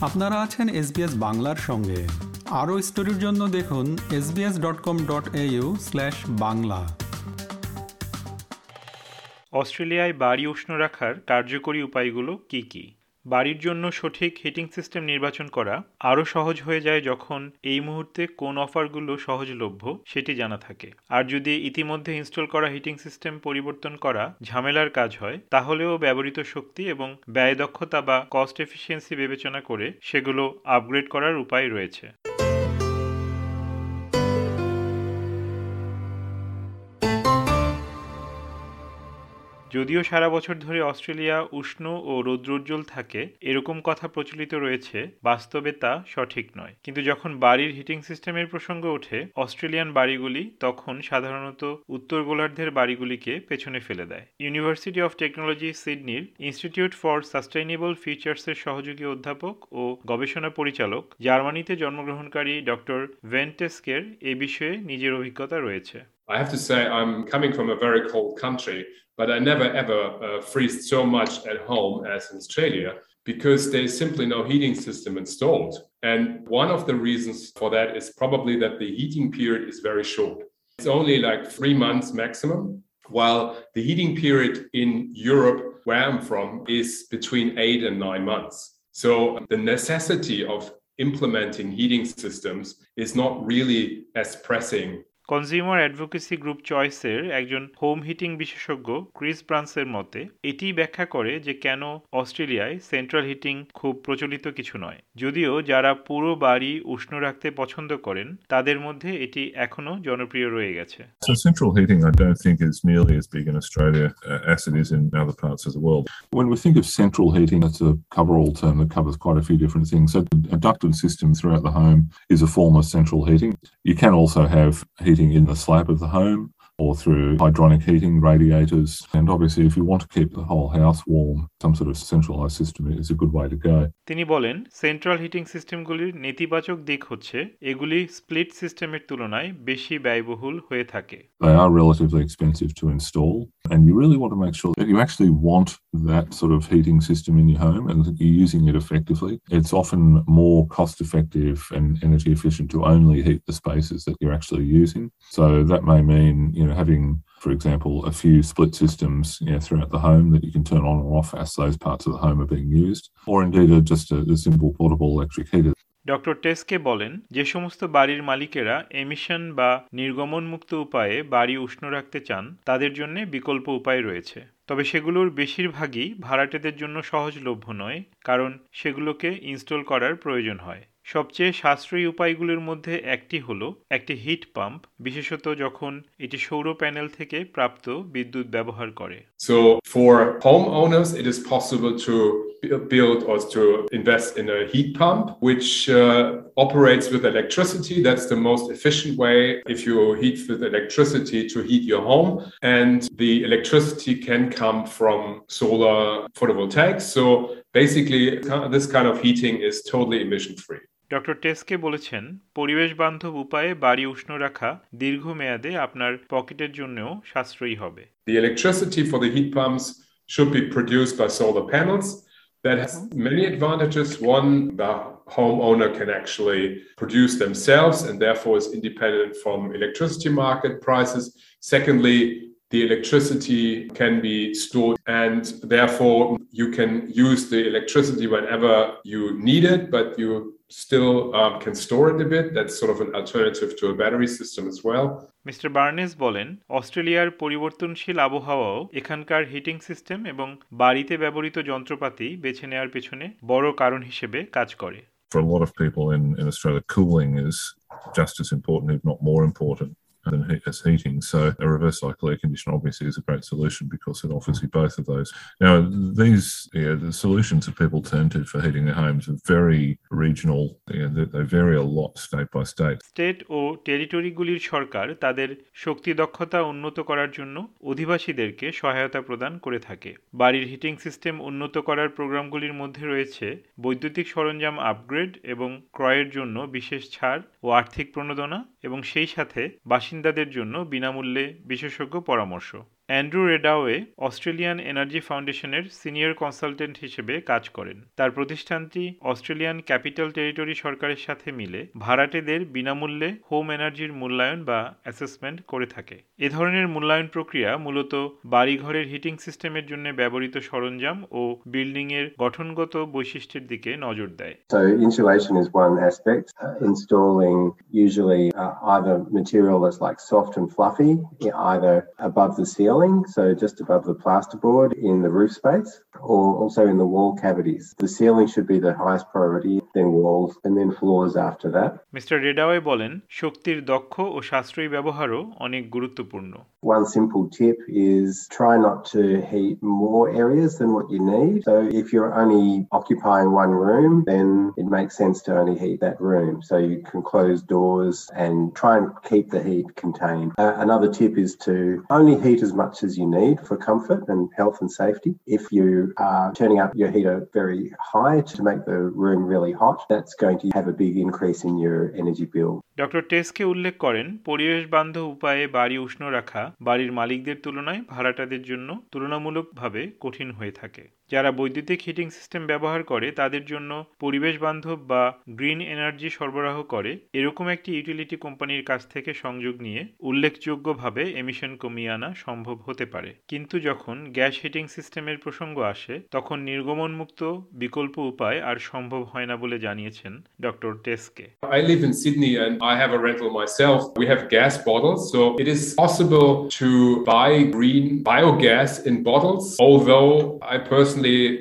আপনারা আছেন এসবিএস বাংলার সঙ্গে। আরও স্টোরির জন্য দেখুন SBS dot com dot slash Bangla. অস্ট্রেলিয়ায় বাড়ি উষ্ণ রাখার কার্যকরী উপায়গুলো কি কি? বাড়ির জন্য সঠিক হিটিং সিস্টেম নির্বাচন করা আরও সহজ হয়ে যায় যখন এই মুহূর্তে কোন অফারগুলো সহজলভ্য সেটি জানা থাকে। আর যদি ইতিমধ্যে ইনস্টল করা হিটিং সিস্টেম পরিবর্তন করা ঝামেলার কাজ হয়, তাহলেও ব্যবহৃত শক্তি এবং ব্যয় দক্ষতা বা কস্ট এফিসিয়েন্সি বিবেচনা করে সেগুলো আপগ্রেড করার উপায় রয়েছে। যদিও সারা বছর ধরে অস্ট্রেলিয়া উষ্ণ ও রৌদ্রোজ্জ্বল থাকে, এরকম কথা প্রচলিত রয়েছে, বাস্তবে তা সঠিক নয়। কিন্তু যখন বাড়ির হিটিং সিস্টেমের প্রসঙ্গ ওঠে, অস্ট্রেলিয়ান বাড়িগুলি তখন সাধারণত উত্তর গোলার্ধের বাড়িগুলিকে পেছনে ফেলে দেয়। ইউনিভার্সিটি অফ টেকনোলজি সিডনির ইনস্টিটিউট ফর সাস্টেইনেবল ফিচার্সের সহযোগী অধ্যাপক ও গবেষণা পরিচালক জার্মানিতে জন্মগ্রহণকারী ডক্টর ভেন্টেস্কের এ বিষয়ে নিজের অভিজ্ঞতা রয়েছে। I have to say, I'm coming from a very cold country, but I never ever uh, freeze so much at home as in Australia because there's simply no heating system installed. And one of the reasons for that is probably that the heating period is very short. It's only like three months maximum, while the heating period in Europe, where I'm from, is between eight and nine months. So the necessity of implementing heating systems is not really as pressing consumer advocacy group চয়েসের একজন home heating বিশেষজ্ঞ Chris ব্রান্সের মতে এটি ব্যাখ্যা করে যে কেন অস্ট্রেলিয়ায় সেন্ট্রাল হিটিং খুব প্রচলিত কিছু নয় যদিও যারা পুরো বাড়ি উষ্ণ রাখতে পছন্দ করেন তাদের মধ্যে এটি এখনও জনপ্রিয় রয়ে গেছে So central heating, I don't think is nearly as big in Australia uh, as it is in other parts of the world. When we think of central heating, it's a cover-all term that covers quite a few different things. So a ducted system throughout the home is a form of central heating. You can also have heating in the slab of the home or through hydronic heating, radiators. And obviously, if you want to keep the whole house warm, some sort of centralized system is a good way to go. তিনি বলেন central heating সিস্টেমগুলির নেতিবাচক দিক হচ্ছে এগুলি split সিস্টেমের তুলনায় বেশি ব্যয়বহুল হয়ে থাকে They are relatively expensive to install, and you really want to make sure that you actually want that sort of heating system in your home and that you're using it effectively. It's often more cost effective and energy efficient to only heat the spaces that you're actually using. So that may mean, you know, having, for example, a few split systems you know, throughout the home that you can turn on or off as those parts of the home are being used, or indeed a, just a, a simple portable electric heater. Doctor Teske বলেন যে সমস্ত বাড়ির মালিকেরা emission বা নির্গমনমুক্ত উপায়ে বাড়ি উষ্ণ রাখতে চান তাদের জন্য বিকল্প উপায় রয়েছে তবে সেগুলোর বেশিরভাগই ভাড়াটেদের জন্য সহজলভ্য নয় কারণ সেগুলোকে ইনস্টল করার প্রয়োজন হয় সবচেয়ে সাশ্রয়ী উপায়গুলোর মধ্যে একটি হলো একটি হিট পাম্প বিশেষত যখন এটি সৌর প্যানেল থেকে প্রাপ্ত বিদ্যুৎ ব্যবহার করে So for homeowners, it is possible to bu- build or to invest in a heat pump, which uh, operates with electricity. That's the most efficient way if you heat with electricity to heat your home. And the electricity can come from solar photovoltaics. So basically, this kind of heating is totally emission free. Doctor Teske বলেছেন পরিবেশ বান্ধব উপায়ে বাড়ি উষ্ণ রাখা দীর্ঘমেয়াদে আপনার পকেটের জন্যও সাশ্রয়ী হবে The electricity for the heat pumps should be produced by solar panels. That has many advantages. One, the homeowner can actually produce themselves and therefore is independent from electricity market prices. Secondly, the electricity can be stored and therefore you can use the electricity whenever you need it, but you still um, can store it a bit. That's sort of an alternative to a battery system as well. Mister Barnes বলেন অস্ট্রেলিয়ার পরিবর্তনশীল আবহাওয়াও এখানকার heating system এবং বাড়িতে ব্যবহৃত যন্ত্রপাতি বেছে নেওয়ার পেছনে বড় কারণ হিসেবে কাজ করে For a lot of people in, in Australia, cooling is just as important, if not more important. Than he- as heating, so a reverse cycle air conditioner obviously is a great solution because it offers you both of those. Now, these yeah, the solutions that people turn to for heating their homes are very regional. Yeah, they, they vary a lot state by state. State ও টেরিটরিগুলির সরকার তাদের শক্তি দক্ষতা উন্নত করার জন্য অধিবাসীদেরকে সহায়তা প্রদান করে থাকে বাড়ির হিটিং সিস্টেম উন্নত করার প্রোগ্রামগুলির মধ্যে রয়েছে বৈদ্যুতিক সরঞ্জাম আপগ্রেড এবং ক্রয়ের জন্য বিশেষ ছাড় ও আর্থিক প্রণোদনা এবং সেই সাথে বাসিন্দাদের জন্য বিনামূল্যে বিশেষজ্ঞ পরামর্শ। অ্যান্ড্রু রেডাওয়ে অস্ট্রেলিয়ান এনার্জি ফাউন্ডেশনের সিনিয়র কনসালটেন্ট হিসেবে কাজ করেন। তার প্রতিষ্ঠানটি অস্ট্রেলিয়ান ক্যাপিটাল টেরিটরি সরকারের সাথে মিলে ভাড়াটেদের বিনামূল্যে হোম এনার্জির মূল্যায়ন বা অ্যাসেসমেন্ট করে থাকে। এ ধরনের মূল্যায়ন প্রক্রিয়া মূলত বাড়িঘরের হিটিং সিস্টেমের জন্য ব্যবহৃত সরঞ্জাম ও বিল্ডিংয়ের গঠনগত বৈশিষ্ট্যের দিকে নজর দেয়। So insulation is one aspect. Uh, installing usually uh, either material that's like soft and fluffy, either above the so just above the plasterboard in the roof space, or also in the wall cavities. The ceiling should be the highest priority, then walls, and then floors after that. Mister Redaway বলেন শক্তির দক্ষ ও সাশ্রয়ী ব্যবহারও অনেক গুরুত্বপূর্ণ One simple tip is try not to heat more areas than what you need. So if you're only occupying one room, then it makes sense to only heat that room. So you can close doors and try and keep the heat contained. Uh, another tip is to only heat as much as you need for comfort and health and safety. If you are turning up your heater very high to make the room really hot, that's going to have a big increase in your energy bill. Doctor Teske উল্লেখ করেন পরিবেশ বান্ধব উপায়ে বাড়ি উষ্ণ রাখা বাড়ির মালিকদের তুলনায় ভাড়াটাদের জন্য তুলনামূলকভাবে কঠিন হয়ে থাকে যারা বৈদ্যুতিক হিটিং সিস্টেম ব্যবহার করে তাদের জন্য পরিবেশ বান্ধব বা গ্রিন এনার্জি সরবরাহ করে এরকম একটি ইউটিলিটি কোম্পানির কাছ থেকে সংযোগ নিয়ে উল্লেখযোগ্যভাবে এমিশন কমিয়ে আনা সম্ভব হতে পারে কিন্তু যখন গ্যাস হিটিং সিস্টেমের প্রসঙ্গ আসে তখন নির্গমনমুক্ত বিকল্প উপায় আর সম্ভব হয় না বলে জানিয়েছেন doctor Teske I live in Sydney and I have a rental myself. We have gas bottles, so it is possible to buy green biogas in bottles. Although I personally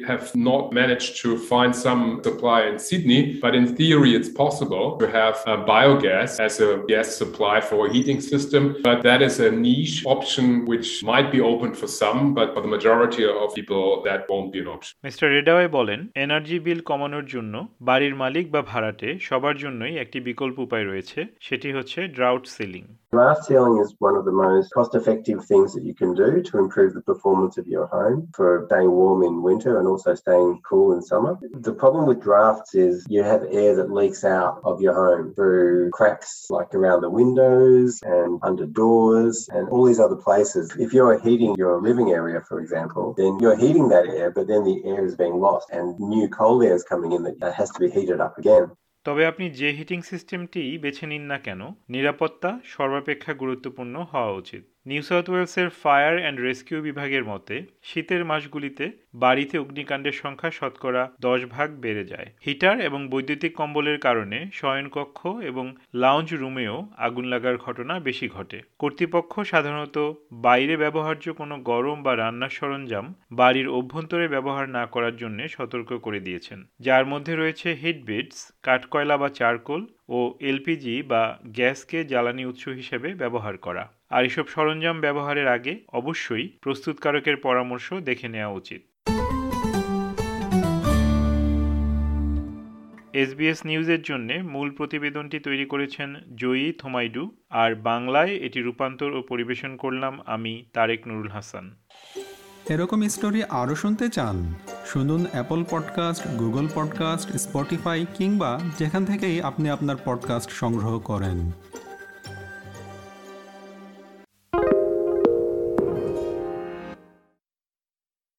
have not managed to find some supply in Sydney, but in theory, it's possible to have uh, biogas as a gas supply for a heating system. But that is a niche option which might be open for some, but for the majority of people, that won't be an option. Mister Redaway বলেন energy বিল কমানোর জন্য বাড়ির মালিক বা ভাড়াটে সবার জন্যই একটি বিকল্প উপায় রয়েছে সেটি হচ্ছে draught sealing Draft sealing is one of the most cost effective things that you can do to improve the performance of your home for staying warm in winter and also staying cool in summer. The problem with drafts is you have air that leaks out of your home through cracks like around the windows and under doors and all these other places. If you're heating your living area, for example, then you're heating that air, but then the air is being lost and new cold air is coming in that has to be heated up again. তবে আপনি যে heating সিস্টেমটি বেছে নিন না কেন নিরাপত্তা সর্বাপেক্ষা গুরুত্বপূর্ণ হওয়া উচিত নিউ সাউথ ওয়েলসের ফায়ার অ্যান্ড রেস্কিউ বিভাগের মতে, শীতের মাসগুলিতে বাড়িতে অগ্নিকাণ্ডের সংখ্যা শতকরা দশ ভাগ বেড়ে যায়। হিটার এবং বৈদ্যুতিক কম্বলের কারণে শয়নকক্ষ এবং লাউঞ্জ রুমেও আগুন লাগার ঘটনা বেশি ঘটে। কর্তৃপক্ষ সাধারণত বাইরে ব্যবহার্য কোনো গরম বা রান্নার সরঞ্জাম বাড়ির অভ্যন্তরে ব্যবহার না করার জন্য সতর্ক করে দিয়েছেন। যার মধ্যে রয়েছে হিটবিটস কাঠকয়লা বা চারকোল ও এলপিজি বা গ্যাসকে জ্বালানি উৎস হিসেবে ব্যবহার করা। আর এসব সরঞ্জাম ব্যবহারের আগে অবশ্যই প্রস্তুতকারকের পরামর্শ দেখে নেওয়া উচিত। এসবিএস নিউজের জন্য মূল প্রতিবেদনটি তৈরি করেছেন জয়ী থোমাইডু, আর বাংলায় এটি রূপান্তর ও পরিবেশন করলাম আমি তারেক নুরুল হাসান। এরকম স্টোরি আরও শুনতে চান, শুনুন Apple podcast, Google podcast, Spotify কিংবা যেখান থেকেই আপনি আপনার পডকাস্ট সংগ্রহ করেন।